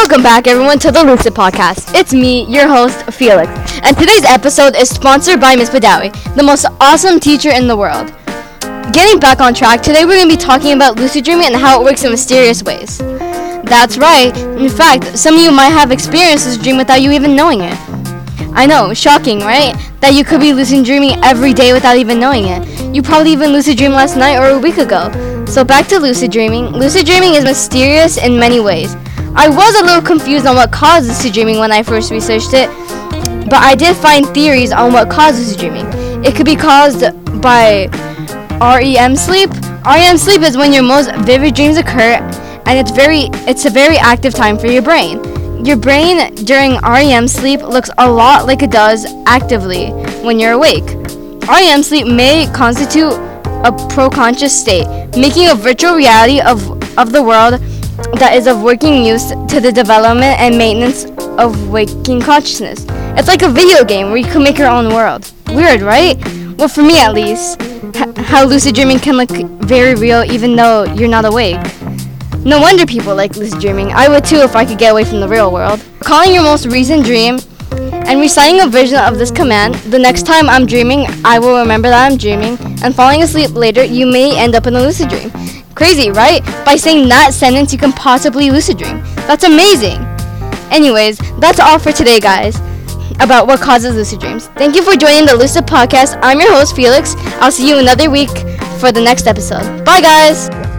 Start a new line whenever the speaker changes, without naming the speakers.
Welcome back, everyone, to the Lucid Podcast. It's me, your host, Felix, and today's episode is sponsored by Ms. Badawi, the most awesome teacher in the world. Getting back on track, today we're going to be talking about lucid dreaming and how it works in mysterious ways. That's right. In fact, some of you might have experienced this dream without you even knowing it. I know, shocking, right? That you could be lucid dreaming every day without even knowing it. You probably even lucid dreamed last night or a week ago. So back to lucid dreaming. Lucid dreaming is mysterious in many ways. I was a little confused on what causes lucid dreaming when I first researched it, but I did find theories on what causes dreaming. It could be caused by REM sleep. REM sleep is when your most vivid dreams occur, and it's very it's a very active time for your brain. Your brain during REM sleep looks a lot like it does actively when you're awake. REM sleep may constitute a protoconscious state, making a virtual reality of, of the world that is of working use to the development and maintenance of waking consciousness. It's like a video game where you can make your own world. Weird, right? Well, for me at least, how lucid dreaming can look very real even though you're not awake. No wonder people like lucid dreaming. I would too if I could get away from the real world. Calling your most recent dream and reciting a version of this command, the next time I'm dreaming, I will remember that I'm dreaming, and falling asleep later, you may end up in a lucid dream. Crazy, right? By saying that sentence, you can possibly lucid dream. That's amazing. Anyways, that's all for today, guys, about what causes lucid dreams. Thank you for joining the Lucid Podcast. I'm your host, Felix. I'll see you another week for the next episode. Bye, guys.